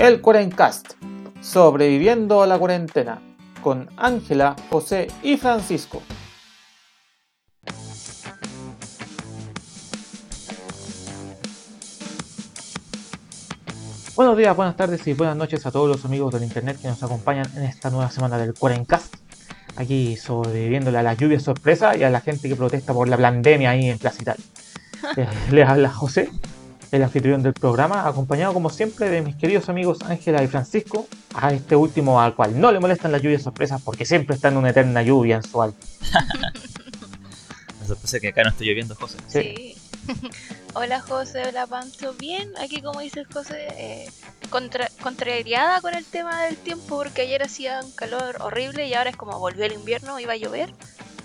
El Cuarencast, sobreviviendo a la cuarentena, con Ángela, José y Francisco. Buenos días, buenas tardes y buenas noches a todos los amigos del internet que nos acompañan en esta nueva semana del Cuarencast. Aquí sobreviviéndole a la lluvia sorpresa y a la gente que protesta por la pandemia ahí en Plaza Italia. Eh, Les habla José, el anfitrión del programa, acompañado como siempre de mis queridos amigos Ángela y Francisco, a este último al cual no le molestan las lluvias sorpresas porque siempre está en una eterna lluvia en su alma. La sorpresa es que acá no estoy lloviendo, José. Sí. Sí. hola José, hola Pancho. Bien, aquí como dice José, eh, contra- contrariada con el tema del tiempo porque ayer hacía un calor horrible y ahora es como volvió el invierno, iba a llover.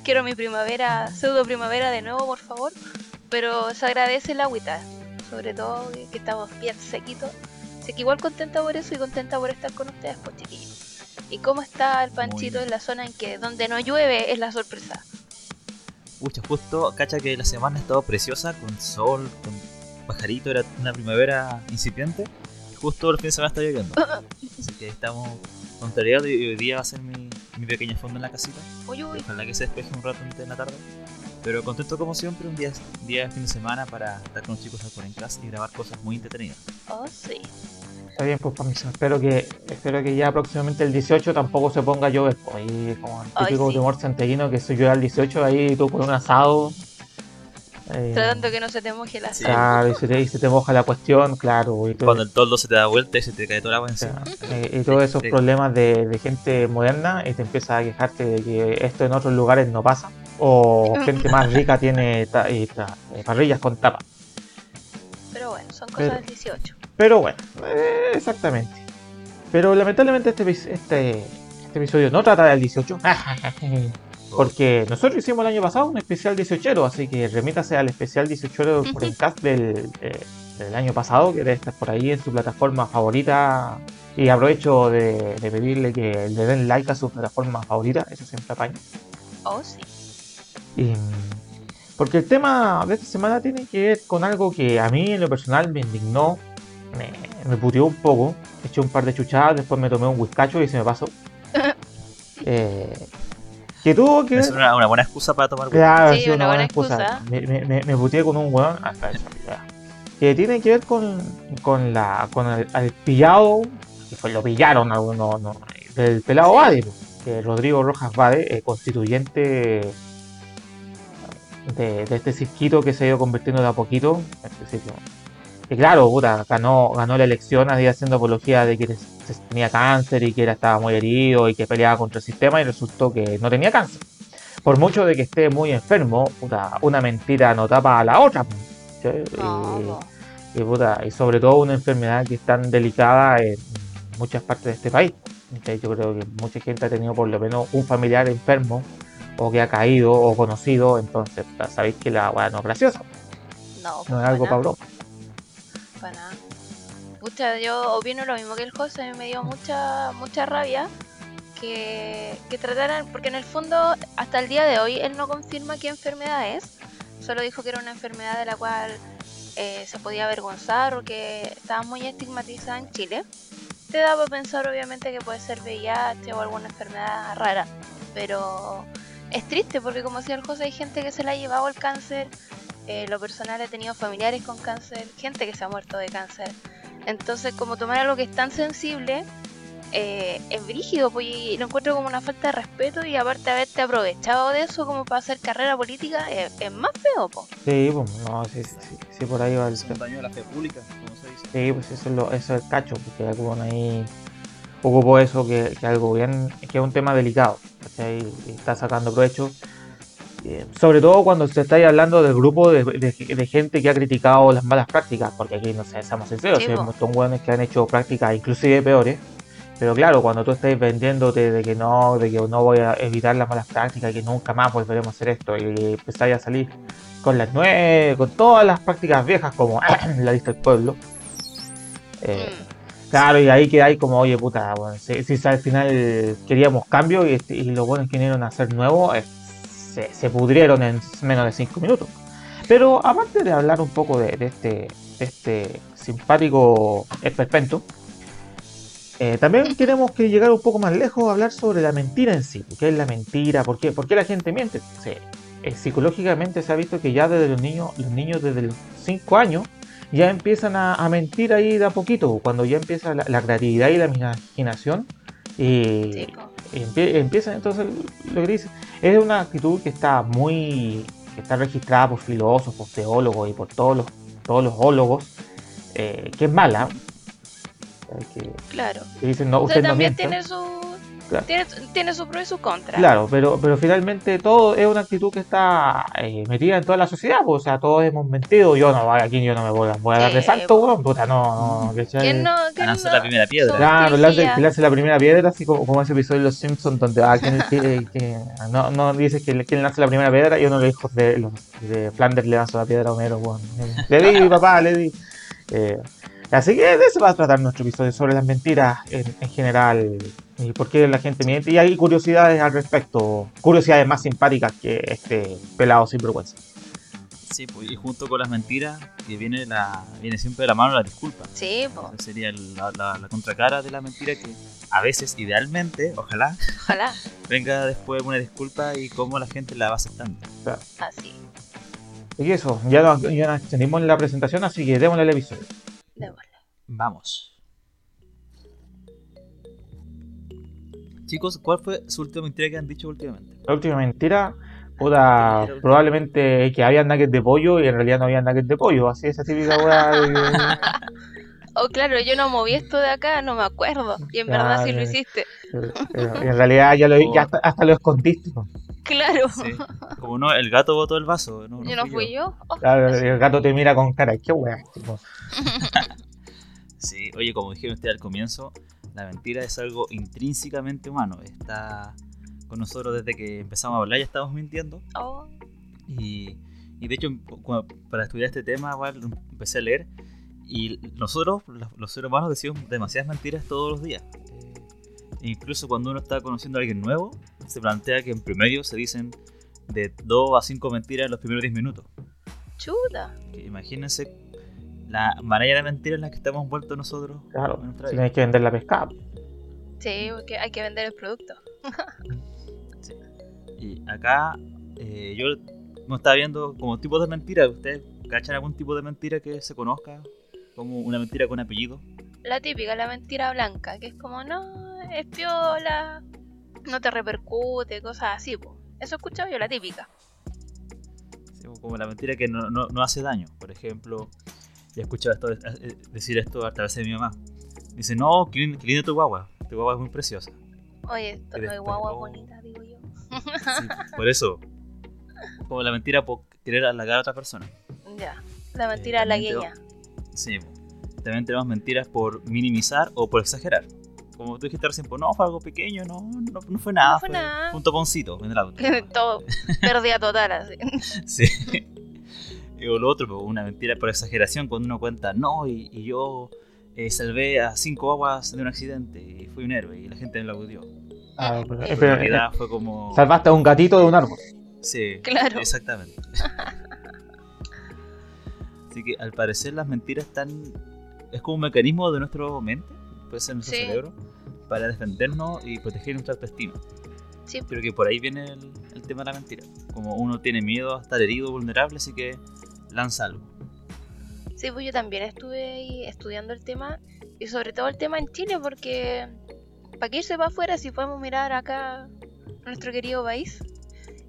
Quiero mi primavera, pseudo primavera de nuevo, por favor. Pero se agradece el agüita, sobre todo que que estamos bien sequitos. Así que igual contenta por eso y contenta por estar con ustedes, pues chiquillos. ¿Y cómo está el Panchito en la zona en que donde no llueve es la sorpresa? Pucha, justo, cacha que la semana ha estado preciosa, con sol, con pajarito, era una primavera incipiente. y Justo el fin de semana está lloviendo. Así que estamos contrariados y hoy día va a ser mi, mi pequeña fondo en la casita. Uy, uy, Ojalá que se despeje un rato antes de la tarde. Pero contento como siempre, un día, día de fin de semana para estar con los chicos al en casa y grabar cosas muy entretenidas. oh sí. Está bien, pues permiso. Espero que, espero que ya próximamente el 18 tampoco se ponga a llover. Ahí como el típico sí. temor santiaguino que se llueve al 18, ahí tú con un asado. eh, Tratando que no se te moje la. Claro, y se, te, y se te moja la cuestión, claro. Y, todo- Cuando el toldo se te da vuelta y se te cae toda el agua encima. eh, y todos esos Sí. problemas de, de gente moderna y te empieza a quejarte de que esto en otros lugares no pasa. O gente más rica tiene ta- y ta- eh, parrillas con tapa. Pero bueno, son cosas Pero- del 18. Pero bueno, eh, exactamente. Pero lamentablemente este, este, este episodio no trata del 18. Porque nosotros hicimos el año pasado un especial 18, así que remítase al especial 18 por el cast del, eh, del año pasado, que debe estar por ahí en su plataforma favorita. Y aprovecho de, de pedirle que le den like a su plataforma favorita, eso siempre apaña. Oh, sí. Y, porque el tema de esta semana tiene que ver con algo que a mí en lo personal me indignó, me, me puteó un poco, eché un par de chuchadas, después me tomé un whiskacho y se me pasó. Eh, que tuvo que Es ver... una, una buena excusa para tomar Claro, Sí, sí, una buena excusa. Me, me, me, me puteé con un weón hasta eso. Que tiene que ver con, con la con el, al pillado, que fue, lo pillaron algunos no, del pelado Bade, pues, que Rodrigo Rojas Bade, eh, constituyente de, de este circuito que se ha ido convirtiendo de a poquito. Que claro, puta, ganó, ganó la elección, había haciendo apología de que se- tenía cáncer y que era, estaba muy herido y que peleaba contra el sistema y resultó que no tenía cáncer por mucho de que esté muy enfermo, puta, una mentira no tapa a la otra. ¿sí? Y- y, puta, y sobre todo una enfermedad que es tan delicada en muchas partes de este país. ¿sí? Yo creo que mucha gente ha tenido por lo menos un familiar enfermo o que ha caído o conocido, entonces sabéis que la weá no es graciosa, No, no es algo para broma. Para nada. Pucha, yo opino lo mismo que el José, a mí me dio mucha, mucha rabia que, que trataran, porque en el fondo, hasta el día de hoy, él no confirma qué enfermedad es, solo dijo que era una enfermedad de la cual eh, se podía avergonzar o que estaba muy estigmatizada en Chile. Te da para pensar, obviamente, que puede ser VIH o alguna enfermedad rara, pero es triste porque, como decía el José, hay gente que se le ha llevado el cáncer. Eh, lo personal he tenido familiares con cáncer, gente que se ha muerto de cáncer. Entonces, como tomar algo que es tan sensible, eh, es brígido, pues, y lo encuentro como una falta de respeto y aparte haberte aprovechado de eso como para hacer carrera política, es, es más feo, po. Sí, pues, no, sí, sí, sí, sí, por ahí va el Es un daño a la fe pública, como se dice. Sí, pues eso es, lo, eso es el cacho, porque algún ahí ocupó eso que, que algo bien, que es un tema delicado, ¿cachai? Y está sacando provecho. Eh, Sobre todo cuando se está hablando del grupo de, de- de gente que ha criticado las malas prácticas, porque aquí no sé, seamos sinceros, hay un montón de hueones que han hecho prácticas inclusive peores. Pero claro, cuando tú estás vendiéndote de que no, de que no voy a evitar las malas prácticas, que nunca más volveremos a hacer esto, y empezáis a salir con las nueve, con todas las prácticas viejas como la lista del pueblo. eh, Mm. Claro, y ahí que hay como, oye, puta, bueno, si, al final queríamos cambio y, este- y los buenos que vinieron a hacer nuevo eh, se, pudrieron en menos de 5 minutos. Pero aparte de hablar un poco de, este, este simpático esperpento, Eh, también queremos que llegar un poco más lejos a hablar sobre la mentira en sí. ¿Qué es la mentira? ¿Por qué, por qué la gente miente? Sí, eh, psicológicamente se ha visto que ya desde los niños, los niños desde los 5 años, ya empiezan a, a mentir ahí de a poquito, cuando ya empieza la, la creatividad y la imaginación. Y empie- empieza entonces lo que dice es una actitud que está muy que está registrada por filósofos teólogos y por todos los todos los ólogos eh, que es mala eh, que, Claro. que dicen no O sea, usted no también tiene su. Claro. Tiene, tiene su pro y su contra. claro pero pero finalmente todo es una actitud que está eh, metida en toda la sociedad pues, o sea todos hemos mentido yo no aquí yo no me voy a, voy a dar de Sí, salto weón, puta no no. ¿Quién no? quién lanzar no? la primera piedra. Claro, lance, la primera piedra, así como, como ese episodio de Los Simpsons, donde ah, ¿quién- quién- quién- no, no dice que quien lanza la primera piedra y uno de los hijos de, los, de Flanders le lanza la piedra a Homero. weón. Le di, papá, le di. Eh, así que de eso va a tratar nuestro episodio, sobre las mentiras en, en general y por qué la gente miente. Y hay curiosidades al respecto, curiosidades más simpáticas que este pelado sin vergüenza. Sí, pues, y junto con las mentiras, que viene la viene siempre de la mano la disculpa. Sí, po. Esa sería el- la, la- la contracara de la mentira que a veces, idealmente, ojalá, Ojalá. venga después una disculpa y cómo la gente la va aceptando. Así. Y eso, ya nos, ya extendimos en la presentación, así que démosle al episodio. Démosle. Vamos. Chicos, ¿cuál fue su última mentira que han dicho últimamente? La última mentira, puta, probablemente que había nuggets de pollo y en realidad no había nuggets de pollo, así esa típica weá de- Oh, claro, yo no moví esto de acá, no me acuerdo. Y en verdad sí lo hiciste. eh, en realidad ya, lo, ya hasta, hasta lo escondiste. Claro. Sí. Como no, el gato botó el vaso. No, yo no fui yo. Oh, Claro, el gato te mira con cara, qué weá. Sí, oye, como dijeron ustedes al comienzo, la mentira es algo intrínsecamente humano. Está con nosotros desde que empezamos a hablar, ya estamos mintiendo. oh, Y, y de hecho, para estudiar este tema, igual, empecé a leer. Y nosotros, los, seres humanos, decimos demasiadas mentiras todos los días. Eh, incluso cuando uno está conociendo a alguien nuevo, se plantea que en promedio se dicen de 2 a 5 mentiras en los primeros 10 minutos. chuta. Que imagínense la manera de mentira en la que estamos envueltos nosotros. Claro, si tienes que vender la pescada. Sí, porque hay que vender el producto. Y acá eh, yo no estaba viendo como tipos de mentiras. ¿Ustedes cachan algún tipo de mentira que se conozca? Como una mentira con apellido. La típica, la mentira blanca, que es como, no, es piola, no te repercute, cosas así, po. Eso he escuchado yo, la típica. Sí, Como la mentira que no, no, no hace daño. Por ejemplo, ya he escuchado esto, eh, decir esto a través de mi mamá. Dice, no, qué, lin- qué linda tu guagua. Tu guagua es muy preciosa. Oye, esto no después, guagua oh. bonita, digo yo. Sí, por eso. Como la mentira por querer halagar a otra persona. Ya, la mentira Eh. Sí. También tenemos mentiras por minimizar o por exagerar. Como tú dijiste recién, pues no, fue algo pequeño, no, no, no fue nada. No fue nada. un toponcito en el auto. Todo, pérdida total, así. Sí. Y o lo otro, pues, una mentira por exageración, cuando uno cuenta, no, y, y yo eh, salvé a cinco aguas de un accidente y fui un héroe y la gente me lo aplaudió. Ah, pero- Eh, Pero pero- en realidad fue como... salvaste a un gatito de un árbol. Sí, Claro. exactamente. Así que al parecer las mentiras están... Es como un mecanismo de nuestro mente, puede ser nuestro Sí. cerebro, para defendernos y proteger nuestra autoestima. Sí, Creo que por ahí viene el, el tema de la mentira. Como uno tiene miedo a estar herido, vulnerable, así que lanza algo. Sí, pues yo también estuve ahí estudiando el tema y sobre todo el tema en Chile porque para qué irse para afuera si podemos mirar acá nuestro querido país.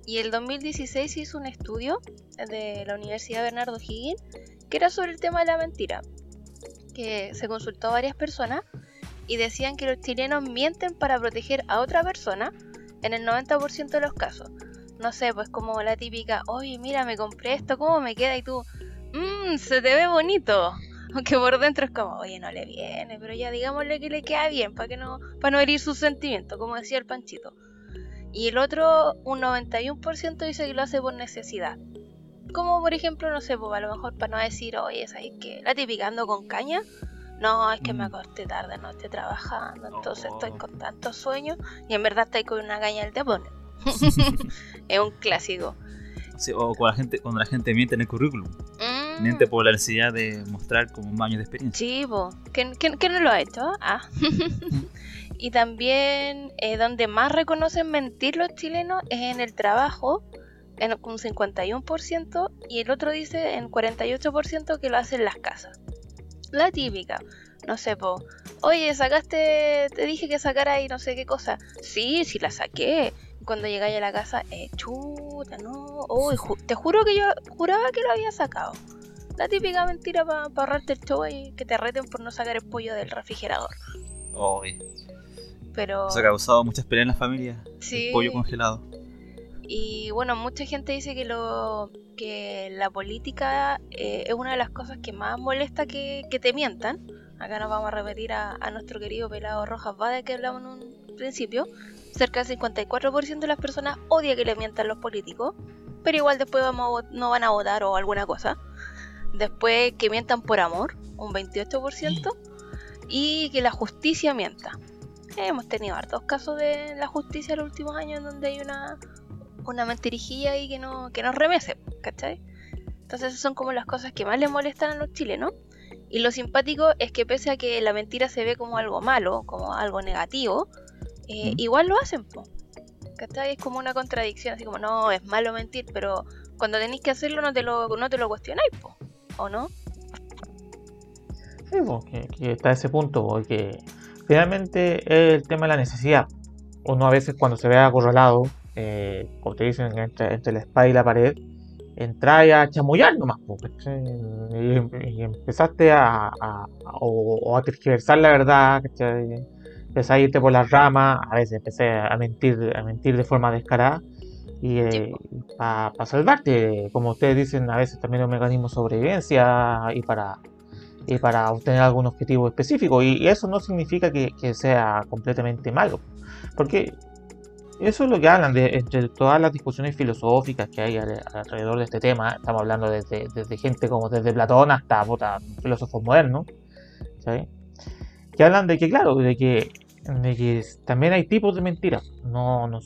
Y el 2016 se hizo un estudio de la Universidad Bernardo Higgins que era sobre el tema de la mentira. Que se consultó a varias personas y decían que los chilenos mienten para proteger a otra persona en el 90% de los casos. No sé, pues como la típica, oye, mira, me compré esto, ¿cómo me queda? Y tú, mmm, se te ve bonito. Aunque por dentro es como, oye, no le viene, pero ya digámosle que le queda bien para que no, para no herir sus sentimientos, como decía el Panchito. Y el otro, un 91% dice que lo hace por necesidad. Como por ejemplo, no sé, pues a lo mejor para no decir, oye, ¿sabes qué? La típica ando con caña. No, es que me Mm. acosté tarde noche trabajando, entonces Oh. estoy con tantos sueños y en verdad estoy con una caña del demonio. es un clásico. Sí, o cuando la, gente, cuando la gente miente en el currículum. Mm. Miente por la necesidad de mostrar como un año de experiencia. Sí, po. ¿Quién, quién- quién no lo ha hecho? Ah. y también eh, donde más reconocen mentir los chilenos es en el trabajo, en un 51%, y el otro dice en 48% que lo hacen en las casas. La típica. No sé, po. Oye, sacaste, te dije que sacara y no sé qué cosa. Sí, sí la saqué. Cuando llegáis a la casa, eh, chuta, no. Uy, ju- te juro que yo juraba que lo había sacado. La típica mentira para ahorrarte el show y que te reten por no sacar el pollo del refrigerador. Oy, Pero Eso ha causado muchas peleas en la familia. sí. El pollo congelado. Y bueno, mucha gente dice que lo que la política eh, es una de las cosas que más molesta que, que te mientan. Acá nos vamos a repetir a, a nuestro querido pelado Rojas Vade que hablamos en un principio. Cerca del 54% de las personas odia que le mientan los políticos, pero igual después vamos a no van a votar o alguna cosa. Después que mientan por amor, un 28%, y que la justicia mienta. Hemos tenido hartos casos de la justicia en los últimos años donde hay una, una mentirijilla ahí que, no, que nos remece, ¿cachai? Entonces esas son como las cosas que más les molestan a los chilenos. Y lo simpático es que pese a que la mentira se ve como algo malo, como algo negativo, eh, Mm. igual lo hacen, po. ¿cachai? Es como una contradicción, así como, no, es malo mentir, pero cuando tenéis que hacerlo no te lo, no te lo cuestionáis, po. ¿o no? Sí, po, que, que está ese punto, porque finalmente es el tema de la necesidad. Uno a veces cuando se ve acorralado, eh, como te dicen, entre, entre la espada y la pared, entras a chamullar nomás, y, y empezaste a, a- a- o, o a tergiversar la verdad, ¿cachai? empecé a irte por las ramas, a veces empecé a mentir, a mentir de forma descarada y Sí, para salvarte, como ustedes dicen, a veces también es un mecanismo de sobrevivencia y para y para obtener algún objetivo específico. Y, y eso no significa que, que sea completamente malo, porque eso es lo que hablan de entre todas las discusiones filosóficas que hay al- alrededor de este tema. Estamos hablando desde, desde gente como desde Platón hasta puta, filósofos modernos, ¿sabes? que hablan de que, claro, de que, de que también hay tipos de mentiras. No, no,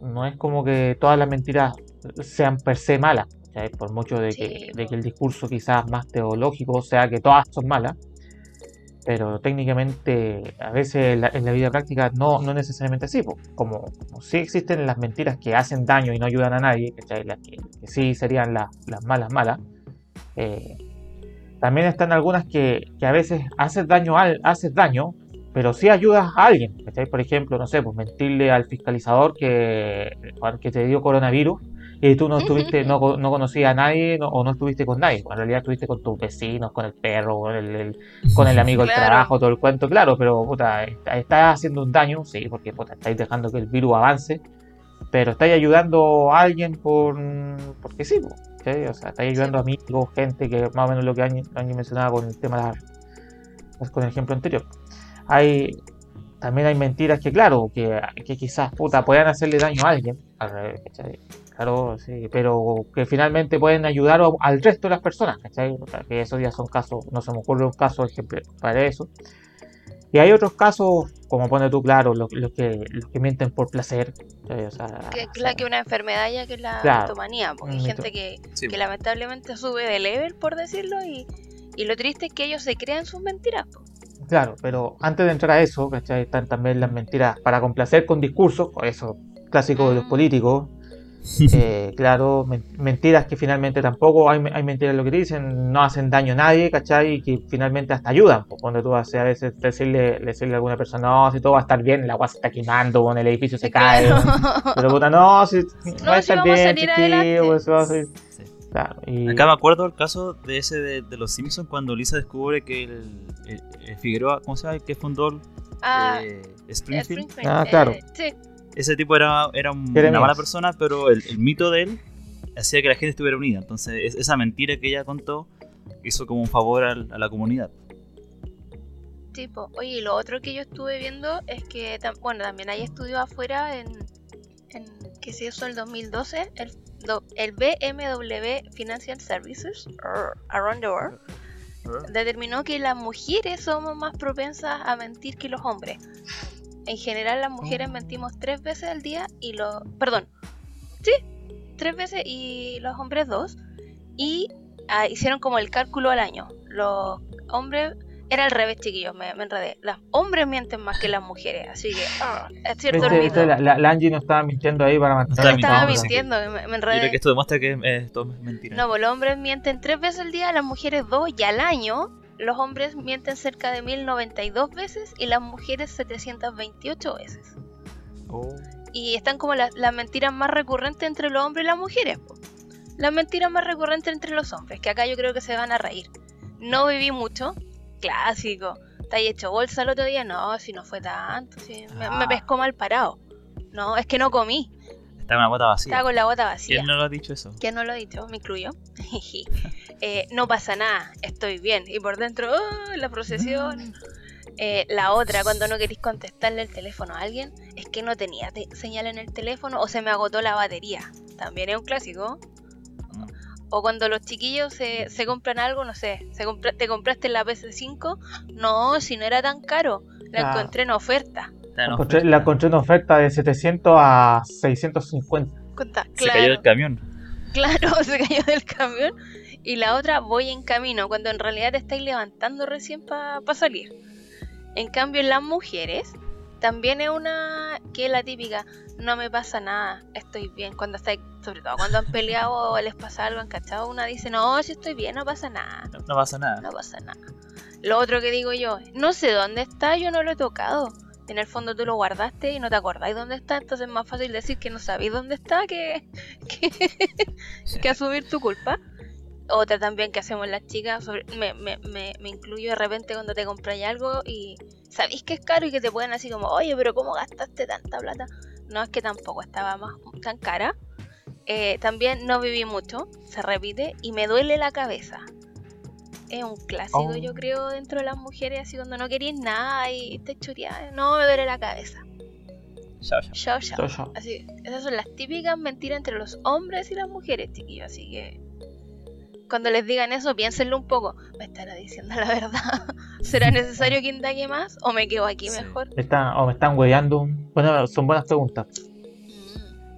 no es como que todas las mentiras sean per se malas. ¿cachai? Por mucho de que, Sí, de que el discurso quizás más teológico sea que todas son malas. Pero técnicamente, a veces en la, en la vida práctica no, no es necesariamente así. po. Como, como sí existen las mentiras que hacen daño y no ayudan a nadie. Las que, que sí serían las, las malas malas. eh, también están algunas que, que a veces haces daño, al, haces daño, pero sí ayudas a alguien. ¿cachai? Por ejemplo, no sé, pues mentirle al fiscalizador que, que te dio coronavirus y tú no estuviste, no, no conocías a nadie no- o no estuviste con nadie. En realidad estuviste con tus vecinos, con el perro, con el, el- con el amigo del Claro. trabajo, todo el cuento, claro, pero puta, está- estás haciendo un daño, sí, porque puta, estáis dejando que el virus avance, pero estáis ayudando a alguien por, porque sí, ¿cachai? o sea, estáis ayudando a amigos, gente que más o menos lo que Angie Angie mencionaba con el tema de la- pues, con el ejemplo anterior. Hay también hay mentiras que, claro, que, que quizás puta, puedan hacerle daño a alguien, al. Claro, sí, pero que finalmente pueden ayudar al resto de las personas, ¿cachai? O sea, que esos ya son casos, no se me ocurre un caso ejemplo para eso. Y hay otros casos, como pone tú, claro, los, los que, los que mienten por placer. O sea, Que, o la sea, que una enfermedad ya que es la Claro. mitomanía, porque hay gente que, Sí, que lamentablemente sube de level, por decirlo, y, y lo triste es que ellos se crean sus mentiras. po. Claro, pero antes de entrar a eso, ¿cachai? Están también las mentiras para complacer con discursos, o eso clásico de los Mm. políticos. Eh, claro, men- mentiras que finalmente tampoco hay, hay mentiras lo que dicen, no hacen daño a nadie, ¿cachai? Y que finalmente hasta ayudan. pues, cuando tú haces a veces decirle, decirle a alguna persona, no, si todo va a estar bien, el agua se está quemando, bueno, el edificio se cae. Claro. Pero puta, no, si No, va a estar bien, chiquillo, pues, va a salir-. Claro, y- Acá me acuerdo el caso de ese de, de los Simpsons cuando Lisa descubre que el, el- el Figueroa, ¿cómo se llama? El que fundó Ah, eh, el Springfield. Springfield, Ah, eh, claro. sí, Ese tipo era, era un- una mala persona, pero el, el mito de él hacía que la gente estuviera unida. Entonces, es- esa mentira que ella contó hizo como un favor al- a la comunidad. tipo. Oye, y lo otro que yo estuve viendo es que, tam- bueno, también hay estudios afuera en, en que se hizo el 2012, el, BMW Financial Services or Around the World determinó que las mujeres somos más propensas a mentir que los hombres. En general las mujeres mentimos tres veces al día y los... Perdón. Sí, tres veces y los hombres dos. Y ah, hicieron como el cálculo al año. Los hombres era al revés, chiquillos, me, me enredé. Los hombres mienten más que las mujeres, así que ah, es cierto Viste, viste, la, la- la Angie no estaba mintiendo ahí para mantener Estaba No estaba mintiendo, mintiendo, me, me Yo enredé. creo que esto demuestra que eh, todo es mentira. No, pues los hombres mienten tres veces al día, las mujeres dos, y al año los hombres mienten cerca de 1092 veces y las mujeres 728 veces. Oh. Y están como las, las mentiras más recurrentes entre los hombres y las mujeres. po. Las mentiras más recurrentes entre los hombres, que acá yo creo que se van a reír. No viví mucho, clásico. ¿Te has hecho bolsa el otro día? No, si no fue tanto, si me, me Ah. pescó mal parado. No, es que no comí, Está una bota vacía. estaba con la bota vacía. ¿Quién no lo ha dicho eso? ¿Quién no lo ha dicho? Me incluyo. Eh, no pasa nada, estoy bien. Y por dentro, ¡oh! la procesión. Eh, la otra, cuando no queréis contestarle el teléfono a alguien, es que no tenía te- señal en el teléfono o se me agotó la batería. También es un clásico. O cuando los chiquillos se, se compran algo, no sé, se compra- te compraste la PS5, no, si no era tan caro, la Ah. encontré en oferta. La encontré, oferta. la encontré en oferta de 700 a 650. Conta- Se cayó del camión. Claro, se cayó del camión. Y la otra, voy en camino, cuando en realidad te estáis levantando recién para salir. En cambio, en las mujeres, también es una que es la típica, no me pasa nada, estoy bien. Cuando estáis, sobre todo cuando han peleado o les pasa algo, han cachado, una dice, no, si estoy bien, no pasa nada, No, no pasa nada. no pasa nada. Lo otro que digo yo, no sé dónde está, yo no lo he tocado. En el fondo tú lo guardaste y no te acordáis dónde está, entonces es más fácil decir que no sabéis dónde está que, que, que asumir tu culpa. Otra también que hacemos las chicas, sobre- me, me, me, me incluyo de repente cuando te compráis algo y sabéis que es caro y que te pueden así como, oye, pero ¿cómo gastaste tanta plata? No, es que tampoco estaba más tan cara. Eh, también no viví mucho, se repite, y me duele la cabeza. Es un clásico, Oh. yo creo, dentro de las mujeres, así cuando no queréis nada y te choreas, no me duele la cabeza. Chao, chao. Chao, chao. Chao, chao. Así, esas son las típicas mentiras entre los hombres y las mujeres, chiquillos. Así que cuando les digan eso, piénsenlo un poco. ¿Me estará diciendo la verdad? ¿Será necesario que indague más o me quedo aquí Sí. mejor? Me están, o me están hueveando. Bueno, son buenas preguntas.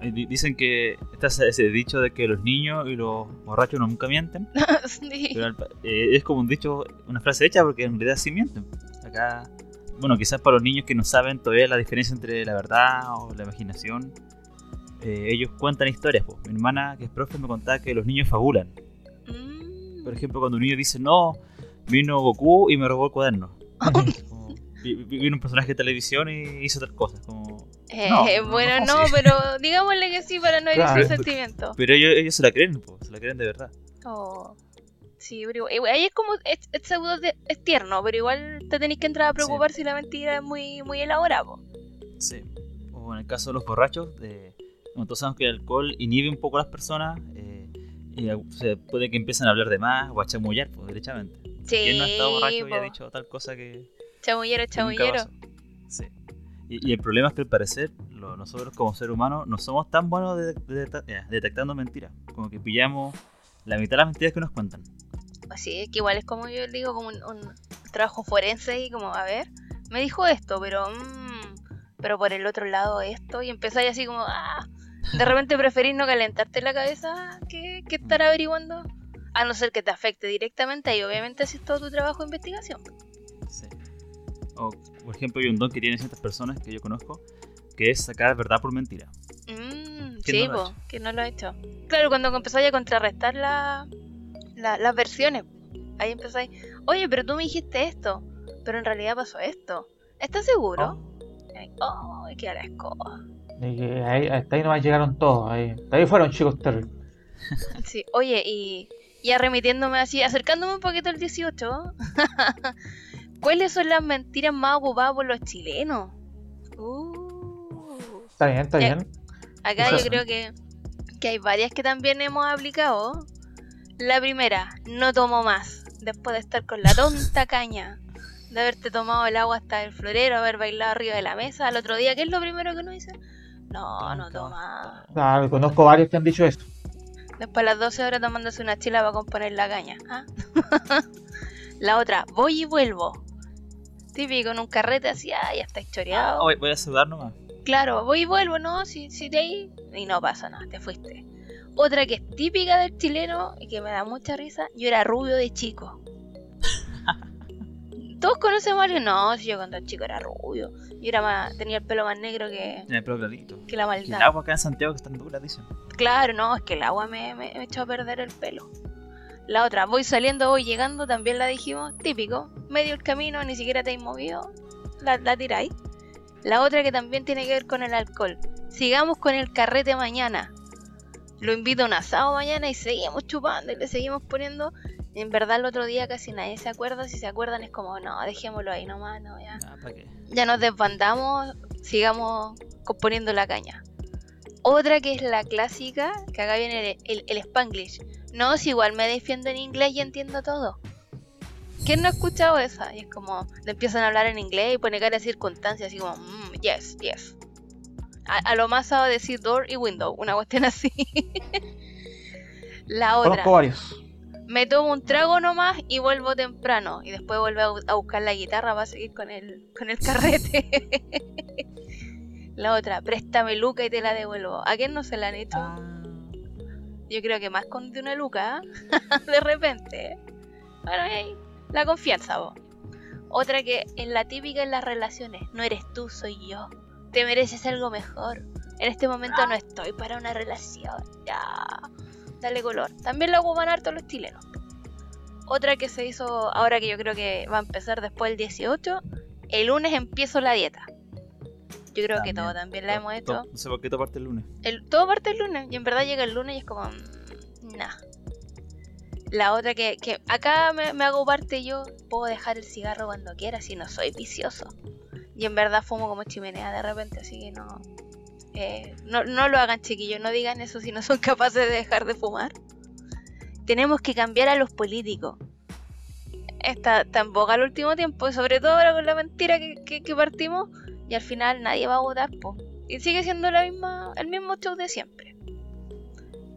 Di- Dicen que está ese, dicho de que los niños y los borrachos nunca mienten. Sí. Pero eh, es como un dicho, una frase hecha porque en realidad sí mienten. Acá, bueno, quizás para los niños que no saben todavía la diferencia entre la verdad o la imaginación, eh, ellos cuentan historias. po. Mi hermana, que es profe, me contaba que los niños fabulan. Mm. Por ejemplo, cuando un niño dice, no, vino Goku y me robó el cuaderno. Como, vino un personaje de televisión y hizo tal cosa. Como, Eh, No, no, bueno, no, sí. pero digámosle que sí para no herir Claro. sus sentimientos. pero ellos, ellos se la creen, po, se la creen de verdad. Oh. Sí, pero igual- ahí es como, es, es es tierno, pero igual te tenéis que entrar a preocupar si la mentira es muy, muy elaborada. po. Sí. O en el caso de los borrachos, como todos sabemos que el alcohol inhibe un poco a las personas, eh, y o sea, puede que empiecen a hablar de más o a chamullar, pues, derechamente. Sí, ¿Quién no ha estado borracho y ha dicho tal cosa que, Chamullero, chamullero. Sí. Y, y el problema es que al parecer lo- nosotros como seres humanos no somos tan buenos de, de- de- detectando mentiras. Como que pillamos la mitad de las mentiras que nos cuentan. Así es que igual es como yo digo, como un, un trabajo forense y como, a ver, me dijo esto, pero mm, pero por el otro lado esto, y empezáis así como, ah, de repente preferís no calentarte la cabeza que, que estar averiguando, a no ser que te afecte directamente, y obviamente haces todo tu trabajo de investigación. Sí. O, por ejemplo, hay un don que tienen ciertas personas que yo conozco, que es sacar verdad por mentira. Mm, ¿Quién sí, no que no lo ha hecho. Claro, cuando empezáis a contrarrestar la, la- las versiones, ahí empezáis, oye, pero tú me dijiste esto, pero en realidad pasó esto. ¿Estás seguro? Ay, Oh, qué asco. Ahí, hasta ahí nomás llegaron todos. Ahí, hasta ahí fueron chicos terribles. Sí, oye, y ya remitiéndome así, acercándome un poquito al 18, ¿cuáles son las mentiras más ocupadas por los chilenos? Uh, Está bien, está Ya. bien. acá yo creo que, que hay varias que también hemos aplicado. La primera, no tomo más, después de estar con la tonta caña. De haberte tomado el agua hasta el florero, haber bailado arriba de la mesa al otro día, ¿qué es lo primero que uno dice? No, no toma. Claro, conozco varios que han dicho esto. Después a las 12 horas tomándose una chila para componer la caña. ¿ah? la otra, voy y vuelvo. Típico en un carrete así, ah, ya estáis choreado. Voy, voy a saludar nomás. Claro, voy y vuelvo, ¿no? Si, si de ahí. Y no pasa nada, te fuiste. Otra que es típica del chileno y que me da mucha risa, yo era rubio de chico. Todos conocen a Mario, no, si yo cuando era chico era rubio. Yo era más, tenía el pelo más negro que, el pelo clarito. que la El maldad. agua acá en Santiago que están duras, dicen. Claro, no, es que el agua me, me, me echó a perder el pelo. La otra, voy saliendo, voy llegando, también la dijimos, típico. Medio el camino, ni siquiera te has movido, la, la tiráis. La otra que también tiene que ver con el alcohol. Sigamos con el carrete mañana. Lo invito a un asado mañana y seguimos chupando y le seguimos poniendo. En verdad el otro día casi nadie se acuerda. Si se acuerdan es como, no, dejémoslo ahí nomás, no, ya Ah, ¿para qué? ya nos desbandamos, sigamos componiendo la caña. Otra que es la clásica, que acá viene el, el, el Spanglish. No, si igual me defiendo en inglés y entiendo todo. ¿Quién no ha escuchado esa? Y es como, le empiezan a hablar en inglés y pone cara de circunstancias, así como, "Mm, yes, yes. A, a lo más sabe decir door y window, una cuestión así. la otra. Varios. Me tomo un trago nomás y vuelvo temprano. Y después vuelvo a buscar la guitarra para seguir con el, con el carrete. la otra, préstame luca y te la devuelvo. ¿A quién no se la han hecho? Ah, Yo creo que más con de una luca, ¿eh? de repente. ¿eh? Bueno, ahí, la confianza, vos. Otra que es la típica en las relaciones. No eres tú, soy yo. Te mereces algo mejor. En este momento no estoy para una relación. Ya. Dale color. También la ocupan harto los chilenos. Otra que se hizo ahora que yo creo que va a empezar después del 18. El lunes empiezo la dieta. Yo creo que todo también la hemos hecho. No sé por qué parte el lunes. El, todo parte el lunes. Y en verdad llega el lunes y es como. mm, Nah. La otra que, que acá me, me hago parte yo. Puedo dejar el cigarro cuando quiera si no soy vicioso. Y en verdad fumo como chimenea de repente, así que no. eh, no, no lo hagan chiquillos, no digan eso si no son capaces de dejar de fumar. Tenemos que cambiar a los políticos. Está tan boca al último tiempo, sobre todo ahora con la mentira que, que- que partimos, y al final nadie va a votar, po. Y sigue siendo la misma, el mismo show de siempre.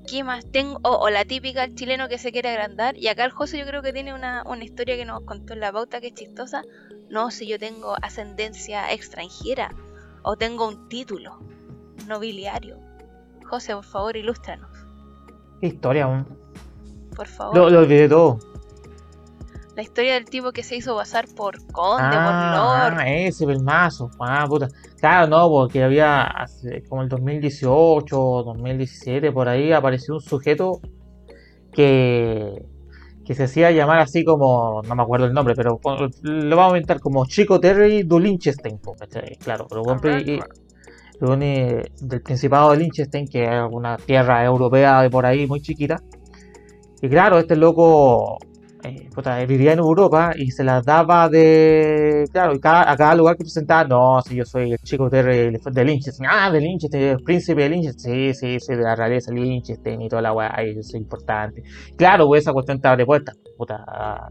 ¿Qué más tengo? O, o la típica el chileno que se quiere agrandar. Y acá el José yo creo que tiene una, una historia que nos contó en la pauta que es chistosa. No, si yo tengo ascendencia extranjera. O tengo un título nobiliario. José, por favor, ilústranos. Qué historia, weón. Por favor. Lo, lo olvidé todo. La historia del tipo que se hizo pasar por conde, Ah, por lord. ese pelmazo. Ah, puta. Claro, no, porque había hace como el 2018, 2017, por ahí apareció un sujeto que, que se hacía llamar así como, no me acuerdo el nombre, pero lo vamos a inventar como Chico Terry du Liechtenstein. Claro, pero del Principado de Liechtenstein, que es una tierra europea de por ahí muy chiquita. Y claro, este loco eh, puta, vivía en Europa y se las daba de. Claro, y cada, a cada lugar que presentaba, no, si yo soy el chico de, de Liechtenstein, ah, de Liechtenstein, el príncipe de Liechtenstein, sí, sí, sí, de la realeza de Liechtenstein y toda la weá, eso es importante. Claro, pues esa cuestión te abre puertas, puta, a,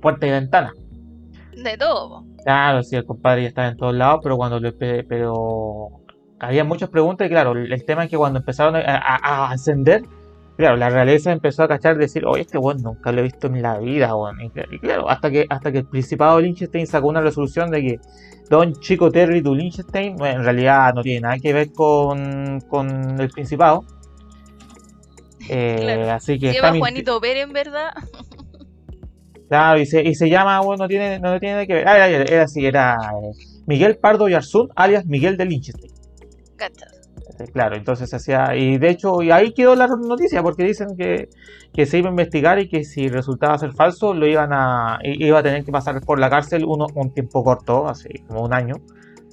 puerta y ventana. De todo. Claro, sí, el compadre ya estaba en todos lados, pero cuando le, pe- pero había muchas preguntas y claro, el, el tema es que cuando empezaron a, a- a ascender, claro, la realeza empezó a cachar decir, oye, este weón nunca lo he visto en la vida, weón. Y, cl- y claro, hasta que, hasta que el Principado de Liechtenstein sacó una resolución de que Don Chico Terry de Liechtenstein bueno, en realidad no tiene nada que ver con, con el Principado. Eh, Claro. Así que Lleva Juanito Pérez, en verdad. Claro, y se, y se llama, bueno, no tiene, no tiene nada que ver. Ah, era, era, era así, era eh, Miguel Pardo Yarzún, alias Miguel de Liechtenstein. Cachas. Eh, Claro, entonces hacía, y de hecho, y ahí quedó la noticia, porque dicen que, que se iba a investigar y que si resultaba ser falso, lo iban a, iba a tener que pasar por la cárcel uno, un tiempo corto, así como un año,